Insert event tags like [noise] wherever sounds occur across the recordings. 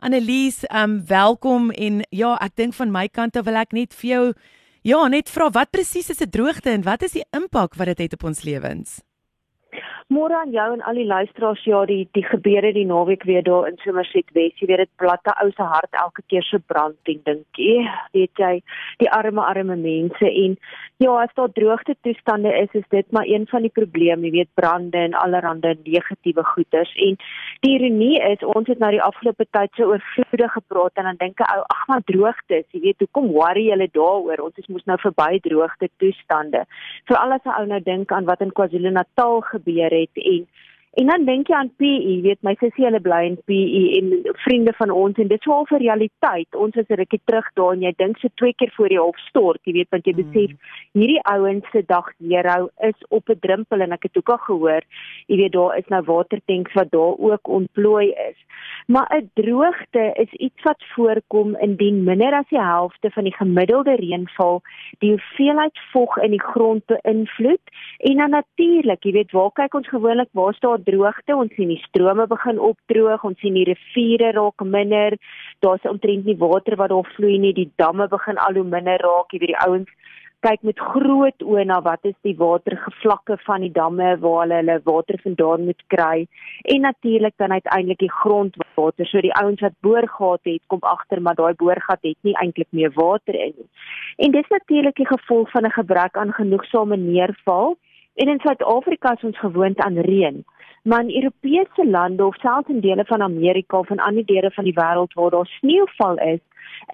Annelies, um welkom en ja, ek dink van my kant af wil ek net vir jou ja, net vra wat presies is 'n droogte en wat is die impak wat dit het op ons lewens? Môre aan jou en al die luisteraars, ja, die die gebeure die naweek weer daar in Somerset Wes. Jy weet dit platte ou se hart elke keer se brand en dink jy, weet jy, die arme arme mense en ja, as daar droogte toestande is, is dit maar een van die probleme, jy weet brande en allerlei negatiewe goeters en die ironie is ons het nou die afgelope tyd so oorvloedig gepraat en dan dink ek ou, ag maar droogte, jy weet, hoekom worry julle daaroor? Ons is mos nou verby droogte toestande. Veral as 'n ou nou dink aan wat in KwaZulu-Natal gebeur het en en dan dink jy aan PE, weet my sussie hulle bly in PE en vriende van ons en dit is wel vir realiteit. Ons is 'n rukkie terug daar en jy dink so twee keer voor die hof stort, jy weet want jy besef hierdie ouens se dag zero is op 'n drempel en ek het ook al gehoor, jy weet daar is nou watertanks wat daar ook ontplooi is. Maar 'n droogte is iets wat voorkom indien minder as die helfte van die gemiddelde reënval die hoeveelheid vog in die grond beïnvloed en dan natuurlik, jy weet, waar kyk ons gewoonlik waar staan droogte? Ons sien die strome begin opdroog, ons sien die riviere raak minder. Daar's omtrent nie water wat daar vloei nie, die damme begin al hoe minder raak, jy weet die ouens kyk met groot oë na wat is die watergevlakke van die damme waar hulle hulle water vandaan moet kry en natuurlik dan uiteindelik die grondwater so die ouens wat boorgate het kom agter maar daai boorgat het nie eintlik meer water in nie en dis natuurlik die gevolg van 'n gebrek aan genoegsame neerval en in Suid-Afrika is ons gewoond aan reën maar in Europese lande of selfs in dele van Amerika of in ander dele van die wêreld waar daar sneeuval is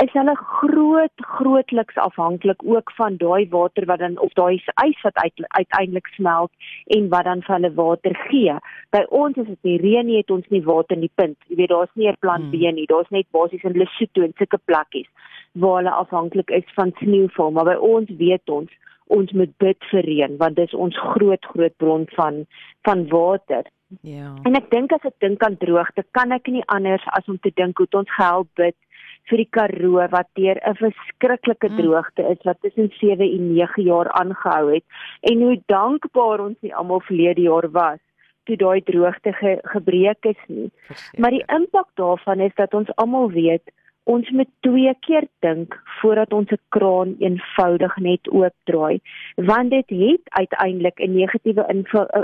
is hulle groot grootliks afhanklik ook van daai water wat dan of daai ys wat uit, uiteindelik smelt en wat dan vir hulle water gee. By ons is dit nie reën nie, het ons nie water in die punt. Jy weet daar's nie 'n plan B hmm. nie. Daar's net basies in Lesotho en sulke plekkies waar hulle afhanklik is van sneeuval, maar by ons weet ons ons moet bid vir reën want dis ons groot groot bron van van water. Ja. En ek dink as ek dink aan droogte, kan ek nie anders as om te dink hoe ons gehelp bid vir die Karoo wat deur 'n verskriklike mm. droogte is wat tussen 7 en 9 jaar aangehou het en hoe dankbaar ons nie almal verlede jaar was toe daai droogte ge gebreek is nie. Verseker. Maar die impak daarvan is dat ons almal weet ons moet twee keer dink voordat ons 'n kraan eenvoudig net oopdraai want dit het uiteindelik 'n negatiewe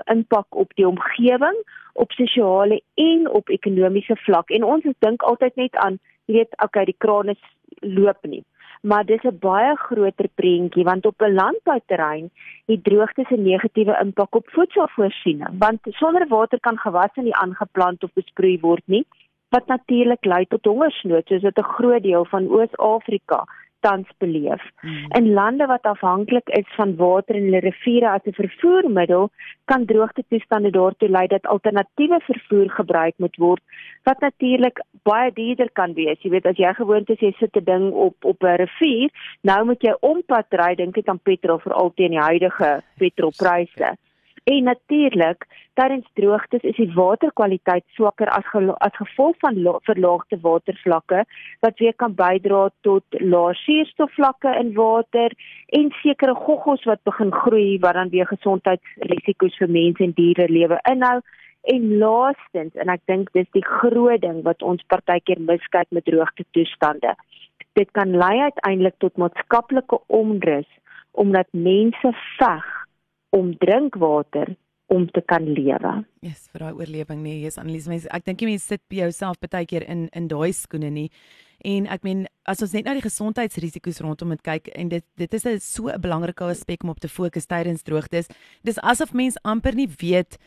impak op die omgewing op sosiale en op ekonomiese vlak. En ons dink altyd net aan jy weet okay die kraan is loop nie. Maar dis 'n baie groter prentjie want op 'n landbouterrein het droogte se negatiewe impak op voedselvoorsiening want sonder water kan gewasse nie aangeplant of besproei word nie wat natuurlik lei tot hongersnood soos dit 'n groot deel van Oos-Afrika tans beleef. Hmm. In lande wat afhanklik is van water en hulle riviere as 'n vervoermiddel, kan droogte toestande daartoe lei dat alternatiewe vervoer gebruik moet word wat natuurlik baie duurder kan wees. Jy weet as jy gewoond is jy sit 'n ding op op 'n rivier, nou moet jy ompad ry dink ek aan petrol vir al teen die huidige petrolpryse. En natuurlik, tydens droogtes is die waterkwaliteit swakker as as gevolg van verlaagde watervlakke wat weer kan bydra tot lae suurstofvlakke in water en sekere goggos wat begin groei wat dan weer gesondheidsrisiko's vir mense en diere lewe inhou. En laastens, en ek dink dis die groot ding wat ons partykeer miskyk met droogte toestande. Dit kan lei uiteindelik tot maatskaplike onrus omdat mense veg om drinkwater om te kan lewe. Yes, vir daai oorlewing nee, jy's Annelies mens ek dink jy mens sit by jouself baie keer in in daai skoene nie. En ek meen as ons net na die gesondheidsrisiko's rondom dit kyk en dit dit is 'n so 'n belangrike aspek om op te fokus tydens droogtes. Dis asof mens amper nie weet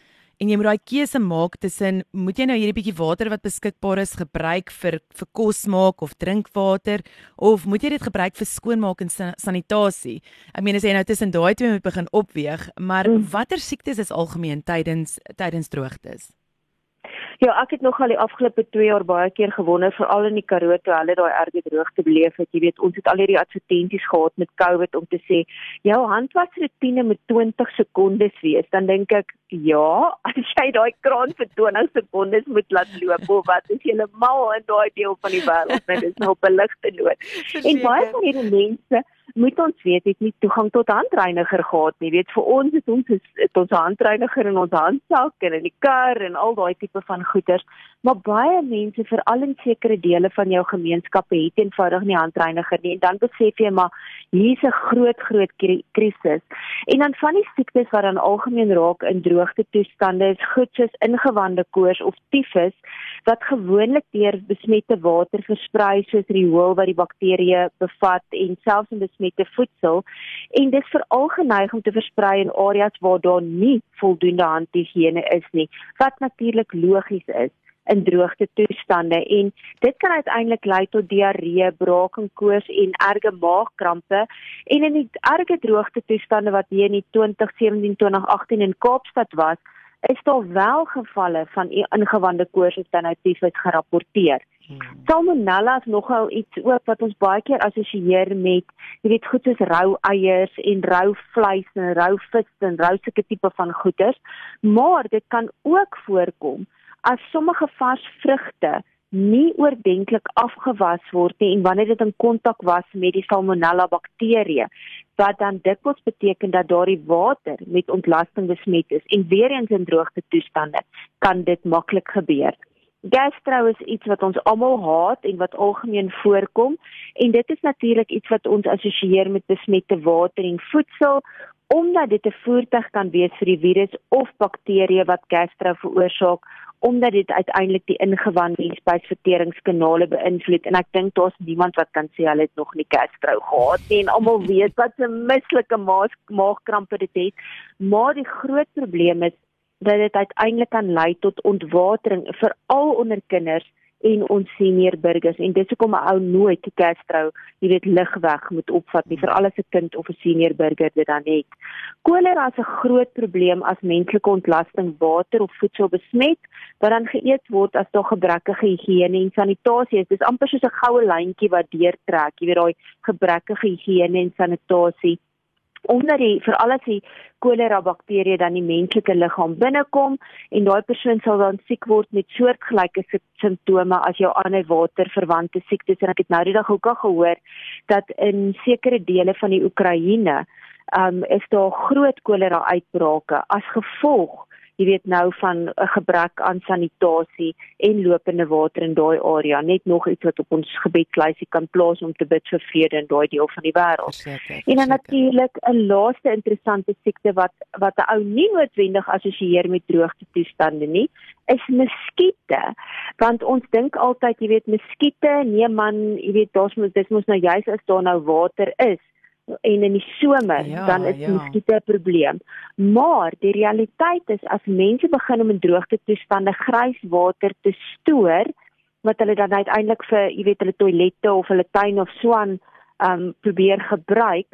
en jy moet daai keuse maak tussen moet jy nou hierdie bietjie water wat beskikbaar is gebruik vir vir kos maak of drinkwater of moet jy dit gebruik vir skoonmaak en sanitasie. Ek meen as jy nou tussen daai twee moet begin opweeg, maar mm. watter siektes is algemeen tydens tydens droogtes? Ja, ek het nog al die afgelope 2 jaar baie keer gewonder veral in die Karoo toe hulle daai erge droogte beleef het. Jy weet, ons het al hierdie advertensies gehad met COVID om te sê jou handwasroetine moet 20 sekondes wees. Dan dink ek, ja, [laughs] as jy daai kraan vir 20 sekondes moet laat loop, of wat is jy mal in daai deel van die wêreld? Dit is nou op 'n ligte noot. En baie van hierdie mense moet ons weet het nie toegang tot handreiniger gehad nie. Weet vir ons het ons het ons handreiniger in ons handsak en in die kar en al daai tipe van goeders, maar baie mense veral in sekere dele van jou gemeenskappe het eenvoudig nie handreiniger nie en dan besef jy maar hier's 'n groot groot krisis. En dan van die siektes wat dan algemeen raak in droogte toestande is goed soos ingewande koors of tifus wat gewoonlik deur besmette water versprei soos riool wat die bakterieë bevat en selfs in besmette voedsel. En dit veral geneig om te versprei in areas waar daar nie voldoende handhigiëne is nie wat natuurlik logies is in droogte toestande en dit kan uiteindelik lei tot diarree, braak en koors en erge maagkrampe en in die erge droogte toestande wat hier in 2017-2018 in Kaapstad was, is daar wel gevalle van ingewande koors en tinnitus gerapporteer. Hmm. Salmonella is nogal iets ook wat ons baie keer assosieer met, jy weet, goed soos rou eiers en rou vleis en rou vis en rou sulke tipe van goeders, maar dit kan ook voorkom as sommige vars vrugte nie oordentlik afgewas word nie en wanneer dit in kontak was met die salmonella bakterie wat dan dikwels beteken dat daardie water met ontlasting besmet is en weer eens in droogte toestande kan dit maklik gebeur. Gastro is iets wat ons almal haat en wat algemeen voorkom en dit is natuurlik iets wat ons assosieer met besmette water en voedsel omdat dit 'n voertuig kan wees vir die virus of bakterie wat gastro veroorsaak omdat dit uiteindelik die ingewande en spysverteringskanale beïnvloed. En ek dink daar's niemand wat kan sê hulle het nog nie kerstvrou gehad nie. En almal weet wat 'n mislike maagkrampe dit het. Maar die groot probleem is dat dit uiteindelik kan lei tot ontwatering veral onder kinders en ons senior burgers en dis hoekom 'n ou nooit kerstrou, jy weet ligweg moet opvat nie vir alles 'n kind of 'n senior burger dit dan het. Kolera is 'n groot probleem as menslike ontlasting water of voedsel besmet wat dan geëet word as daar gebrekkige higiëne en sanitasie is. Dis amper soos 'n goue lyntjie wat deurtrek, jy weet daai gebrekkige higiëne en sanitasie omdat die veral as die kolera bakterie dan die menslike liggaam binnekom en daai persoon sal dan siek word met soortgelyke simptome as jou ander waterverwante siektes. En ek het nou die dag ook al gehoor dat in sekere dele van die Oekraïne um is daar groot kolera uitbrake as gevolg jy weet nou van 'n gebrek aan sanitasie en lopende water in daai area net nog iets wat op ons gebedslysie kan plaas om te bid vir vrede in daai deel van die wêreld. En dan natuurlik 'n laaste interessante siekte wat wat 'n ou nie noodwendig assosieer met droogte toestande nie, is muskiete. Want ons dink altyd, jy weet, muskiete, nee man, jy weet, daar's mos dis mos nou juis as daar nou water is en in die somer ja, dan is ja. muskiete 'n probleem. Maar die realiteit is as mense begin om in droogte toestande grys water te stoor wat hulle dan uiteindelik vir, jy weet, hulle toilette of hulle tuin of swaan um probeer gebruik,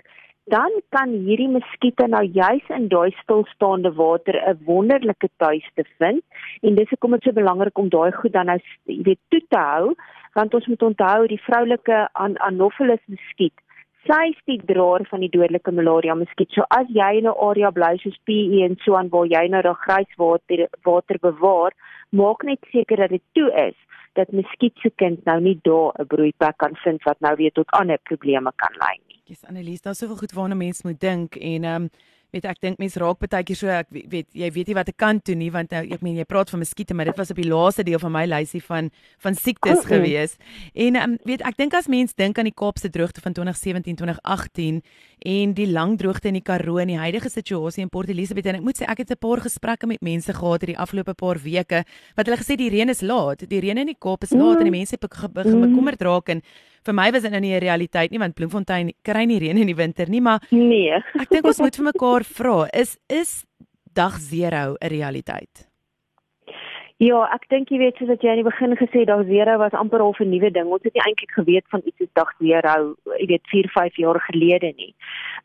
dan kan hierdie muskiete nou juis in daai stilstaande water 'n wonderlike tuiste vind en dis hoekom dit so belangrik om daai goed dan nou jy weet toe te hou want ons moet onthou die vroulike Anopheles muskiet sy is die draer van die dodelike malaria muskiet. So as jy in 'n area bly soos PE en so aan waar jy nou daai grys water water bewaar, maak net seker dat dit toe is dat muskiet se kind nou nie daar 'n broeiplek kan vind wat nou weer tot ander probleme kan lei nie. Dis Annelies, daar's soveel goed waarna mense moet dink en ehm um, weet ek dink mense raak baie keer so ek weet jy weet nie wat ek kan doen nie want nou ek meen jy praat van muskiete maar dit was op die laaste deel van my lysie van van siektes oh, gewees en um, weet ek dink as mense dink aan die Kaapse droogte van 2017 2018 en die lang droogte in die Karoo en die huidige situasie in Port Elizabeth en ek moet sê ek het 'n paar gesprekke met mense gehad hierdie afgelope paar weke wat hulle gesê die reën is laat die reën in die Kaap is laat en die mense begin mm. bekommerd raak en vir my was dit nou nie 'n realiteit nie want Bloemfontein kry nie reën in die winter nie, maar nee. ek dink ons moet vir mekaar vra, is is dag 0 'n realiteit? Ja, ek dink jy weet soos wat jy aan die begin gesê dag 0 was amper al 'n nuwe ding. Ons het nie eintlik geweet van iets soos dag 0, jy weet 4, 5 jaar gelede nie.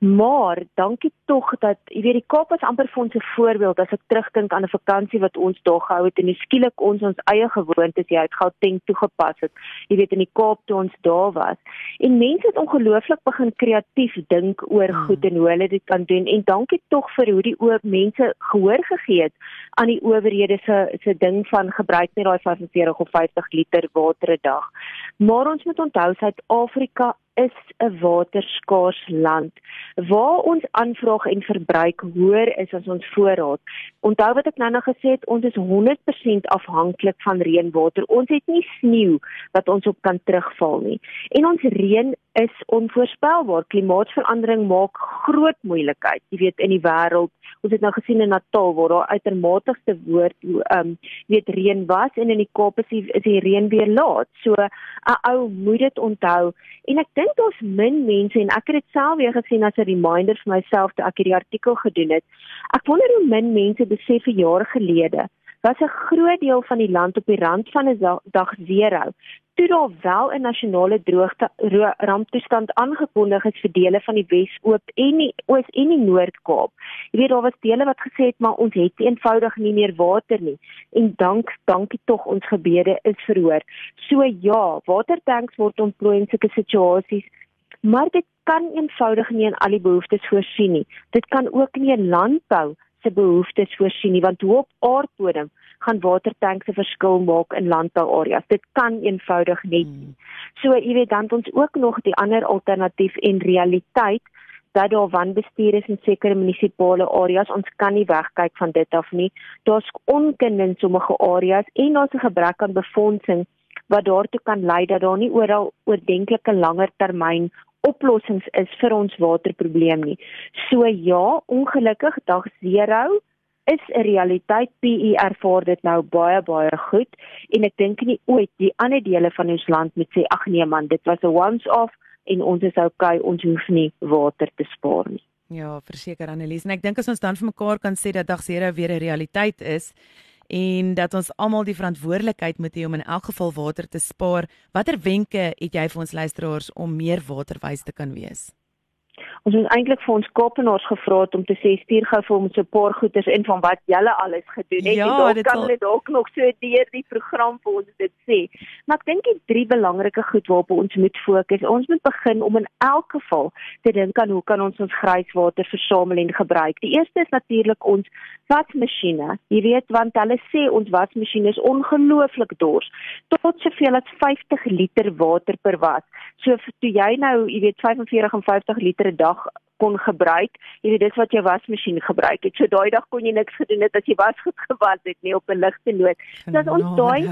Maar dankie tog dat jy weet die Kaap was amper vir ons 'n voorbeeld as ek terugdink aan 'n vakansie wat ons daar gehou het en skielik ons ons eie gewoontes jy het Gauteng toegepas het. Jy weet in die Kaap toe ons daar was. En mense het ongelooflik begin kreatief dink oor hmm. goed en hoe hulle dit kan doen en dankie tog vir hoe die oop mense gehoor gegee het aan die owerhede se se ding van gebruik net daai 45 of 50 liter water 'n dag. Maar ons moet onthou Suid-Afrika is 'n waterskaars land waar ons aanvraag en verbruik hoër is as ons voorraad. Onthou wat ek nou-nou gesê het, ons is 100% afhanklik van reënwater. Ons het nie sneeu wat ons op kan terugval nie. En ons reën is onvoorspelbaar. Klimaatsverandering maak groot moeilikheid, jy weet, in die wêreld. Ons het nou gesien in Natal waar daar uitermateste woord ehm um, weet reën was en in die Kaap is die, is die reën weer laat. So 'n ou moet dit onthou. En ek dink daar's min mense en ek het dit self weer gesien as 'n reminder vir myself toe ek hierdie artikel gedoen het. Ek wonder hoe min mense besef 'n jaar gelede was 'n groot deel van die land op die rand van 'n dag zero. Toe daar wel 'n nasionale droogte ramptoestand aangekondig is vir dele van die Wes-Oop en die Oos en die Noord-Kaap. Jy weet daar was dele wat gesê het maar ons het eenvoudig nie meer water nie. En dank dankie tog ons gebede is verhoor. So ja, watertanks word ontplooi in sulke situasies. Maar dit kan eenvoudig nie aan al die behoeftes voorsien nie. Dit kan ook nie 'n landbou se behoeftes voorsien nie want hoe op aardbodem gaan watertanks 'n verskil maak in landbouareas. Dit kan eenvoudig net nie. Hmm. So jy weet dan ons ook nog die ander alternatief en realiteit dat daar wanbestuur is in sekere munisipale areas. Ons kan nie wegkyk van dit af nie. Daar's onkunde in sommige areas en daar's 'n gebrek aan befondsing wat daartoe kan lei dat daar nie oral oordentlike langer termyn oplossings is vir ons waterprobleem nie. So ja, ongelukkig dag 0 is 'n realiteit. PE ervaar dit nou baie baie goed en ek dink nie ooit die ander dele van ons land moet sê ag nee man, dit was 'n once off en ons is okay, ons hoef nie water te spaar nie. Ja, verseker Annelies en ek dink as ons dan vir mekaar kan sê dat dag 0 weer 'n realiteit is en dat ons almal die verantwoordelikheid moet hê om in elk geval water te spaar. Watter wenke het jy vir ons luisteraars om meer waterwys te kan wees? Ons het eintlik vir ons Kaapenaars gevra om te sê stuur gou vir ons 'n paar goeders in van wat julle alles gedoen het. Ja, en dan kan hulle dalk nog so deur die program vir ons dit sê. Maar ek dink die drie belangrike goed waarop ons moet fokus. Ons moet begin om in elk geval te dink aan hoe kan ons ons grijswater versamel en gebruik. Die eerste is natuurlik ons wasmasjiene. Jy weet want hulle sê ons wasmasjiene is ongelooflik dors tot soveel as 50 liter water per was. So toe jy nou, jy weet 45 en 50 liter 'n dag kon gebruik. Jy weet dis wat jou wasmasjien gebruik het. So daai dag kon jy niks gedoen het as jy was goed gewas het nie op 'n ligte noot. So as ons daai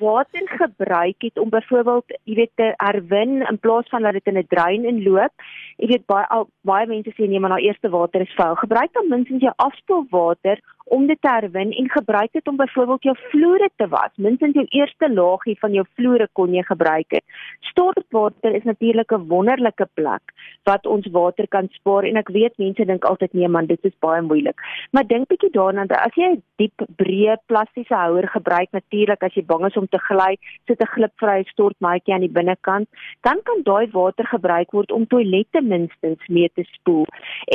water gebruik het om byvoorbeeld, jy weet te herwin in plaas van dat dit in 'n drein inloop. Jy weet baie al, baie mense sê nee, maar nou eerste water is vuil. Gebruik dan minstens jou afspoelwater om dit te herwin en gebruik dit om byvoorbeeld jou vloere te was. Minstens jou eerste laagie van jou vloere kon jy gebruik het. Stortwater is natuurlik 'n wonderlike plek wat ons water kan spaar en ek weet mense dink altyd nee man, dit is baie moeilik. Maar dink bietjie daaraan dat as jy 'n diep breë plastiese houer gebruik natuurlik as jy bang is om te gly, sit 'n glipvrye stortmaatjie aan die binnekant, dan kan daai water gebruik word om toilette minstens mee te spoel.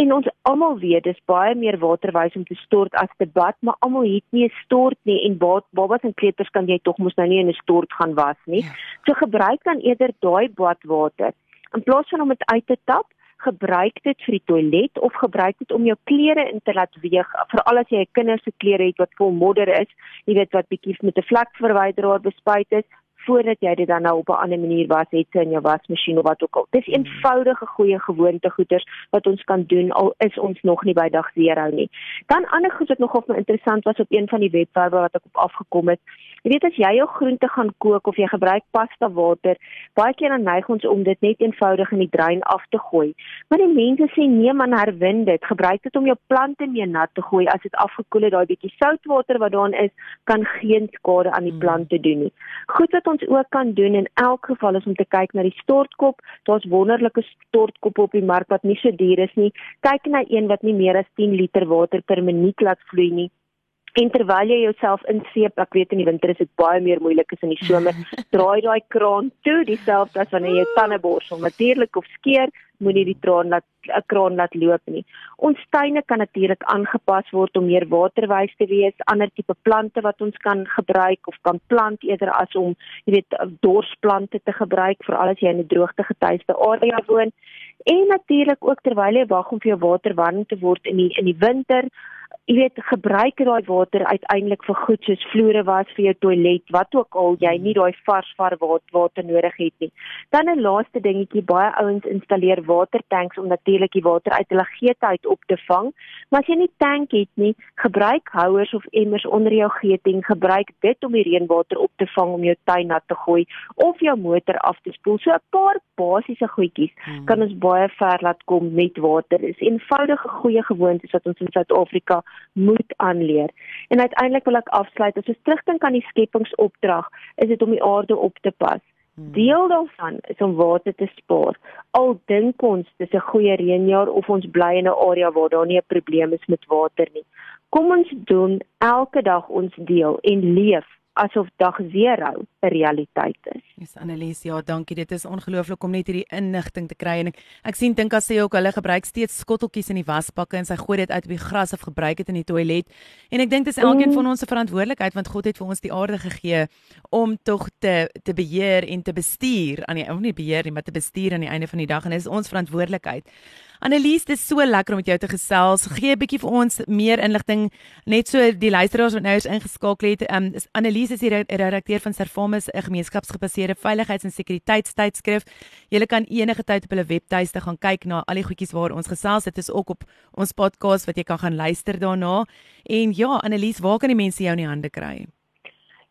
En ons almal weet dis baie meer waterwys om te stort as te bad, maar almal het nie 'n stort nie en babas en kleuters kan jy tog mos nou nie in 'n stort gaan was nie. Ja. So gebruik dan eerder daai badwater in plaas van om dit uit te tap gebruik dit vir die toilet of gebruik dit om jou klere in te laat weeg veral as jy 'n kinder se klere het wat vol modder is jy weet wat bietjie met 'n vlekverwyderaar bespuit is voordat jy dit dan nou op 'n ander manier was het in jou wasmasjien of wat ook al. Dis hmm. eenvoudige goeie gewoonte goeders wat ons kan doen al is ons nog nie by dag 0 nie. Dan ander goed wat nogal vir interessant was op een van die webwerwe wat ek op afgekom het. Jy weet as jy jou groente gaan kook of jy gebruik pasta water, baie keer dan neig ons om dit net eenvoudig in die drein af te gooi. Maar die mense sê nee man, herwin dit. Gebruik dit om jou plante mee nat te gooi as dit afgekoel het. Daai bietjie soutwater wat daarin is, kan geen skade aan die hmm. plante doen nie. Goed wat ons ook kan doen in elk geval is om te kyk na die stortkop. Daar's wonderlike stortkoppe op die mark wat nie so duur is nie. Kyk na een wat nie meer as 10 liter water per minuut laat vloei nie. En terwyl jy jouself inseep, ek weet in die winter is dit baie meer moeilik as in die somer, [laughs] draai daai kraan toe, dieselfde as wanneer jy tande borsel, natuurlik of skeer, moenie die kraan laat 'n kraan laat loop nie. Ons tuine kan natuurlik aangepas word om meer waterwys te wees, ander tipe plante wat ons kan gebruik of kan plant eerder as om, jy weet, dorsplante te gebruik vir alles jy in 'n droogte getuiste area woon. En natuurlik ook terwyl jy wag om vir jou water warm te word in die in die winter, jy weet gebruik daai water uiteindelik vir goed soos vloere was vir jou toilet wat ook al jy nie daai vars var water nodig het nie. Dan 'n laaste dingetjie baie ouens installeer watertanks om natuurlik die water uit hulle geete uit op te vang. Maar as jy nie tank het nie gebruik houers of emmers onder jou geting gebruik dit om die reënwater op te vang om jou tuin nat te gooi of jou motor af te spoel. So 'n paar basiese goedjies hmm. kan ons baie ver laat kom met water. Is eenvoudige goeie gewoontes wat ons in Suid-Afrika moet aanleer. En uiteindelik wil ek afsluit as ons terugdink aan die skepingsopdrag, is dit om die aarde op te pas. Hmm. Deel daarvan is om water te spaar. Al dink ons dis 'n goeie reënjaar of ons bly in 'n area waar daar nie 'n probleem is met water nie. Kom ons doen elke dag ons deel en leef asof dag 0 'n realiteit is. Dis Annelies, ja, dankie. Dit is ongelooflik om net hierdie inligting te kry en ek, ek sien dink as sy ook hulle gebruik steeds skotteltjies in die wasbakke en sy gooi dit uit op die gras of gebruik dit in die toilet. En ek dink dis elkeen mm. van ons se verantwoordelikheid want God het vir ons die aarde gegee om tog te te beheer en te bestuur aan die nie beheer nie, maar te bestuur aan die einde van die dag en dit is ons verantwoordelikheid. Annelies, dit is so lekker om met jou te gesels. Gee 'n bietjie vir ons meer inligting net so die luisteraars wat nou is ingeskakel het. Um Annelies is die redakteur van Servamus, 'n gemeenskapsgebaseerde veiligheids- en sekuriteitstydskrif. Jy kan enige tyd op hulle webtuiste gaan kyk na al die goedjies waar ons gesels. Dit is ook op ons podcast wat jy kan gaan luister daarna. En ja, Annelies, waar kan die mense jou in die hande kry?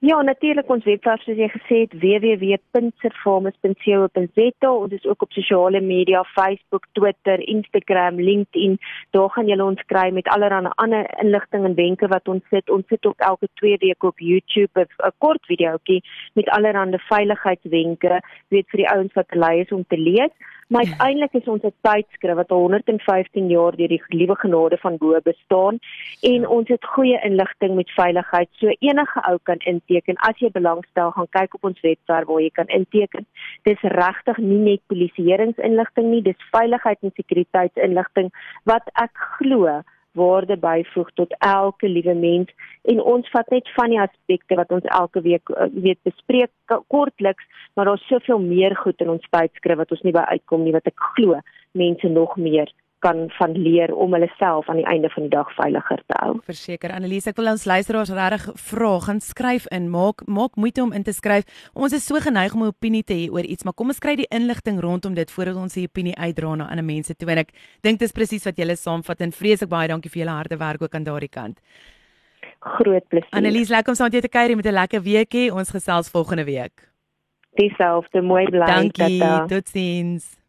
Ja, natuurlik ons webwerf soos jy gesê het www.servamus.co.za. Ons is ook op sosiale media, Facebook, Twitter, Instagram, LinkedIn. Daar gaan julle ons kry met allerlei ander inligting en wenke wat ons sit. Ons sit ook elke 2 weke op YouTube 'n kort videoetjie met allerlei veiligheidswenke, weet vir die ouens wat lei is om te lees. Maar uiteindelik is ons 'n tydskrif wat al 115 jaar deur die liewe genade van bo bestaan en ons het goeie inligting met veiligheid. So enige ou kan inteken as jy belangstel, gaan kyk op ons webwerf waar jy kan inteken. Dis regtig nie net polisieeringsinligting nie, dis veiligheid en sekuriteitsinligting wat ek glo waarde byvoeg tot elke liewe mens en ons vat net van die aspekte wat ons elke week uh, weet bespreek kortliks maar daar's soveel meer goed in ons tydskrif wat ons nie by uitkom nie wat ek glo mense nog meer kan van leer om hulle self aan die einde van die dag veiliger te hou. Verseker Annelies, ek wil ons luisteraars regtig vra, gaan skryf in, maak maak moeite om in te skryf. Ons is so geneig om 'n opinie te hê oor iets, maar kom ons kry die inligting rondom dit voordat ons die opinie uitdra na ander mense toe en ek dink dit is presies wat julle saamvat en vreeslik baie dankie vir julle harde werk ook aan daardie kant. Groot plesier. Annelies, lekker om saam met jou te kuier met 'n lekker weekie. Ons gesels volgende week. Dieselfde, mooi bly. Dankie. Totsiens.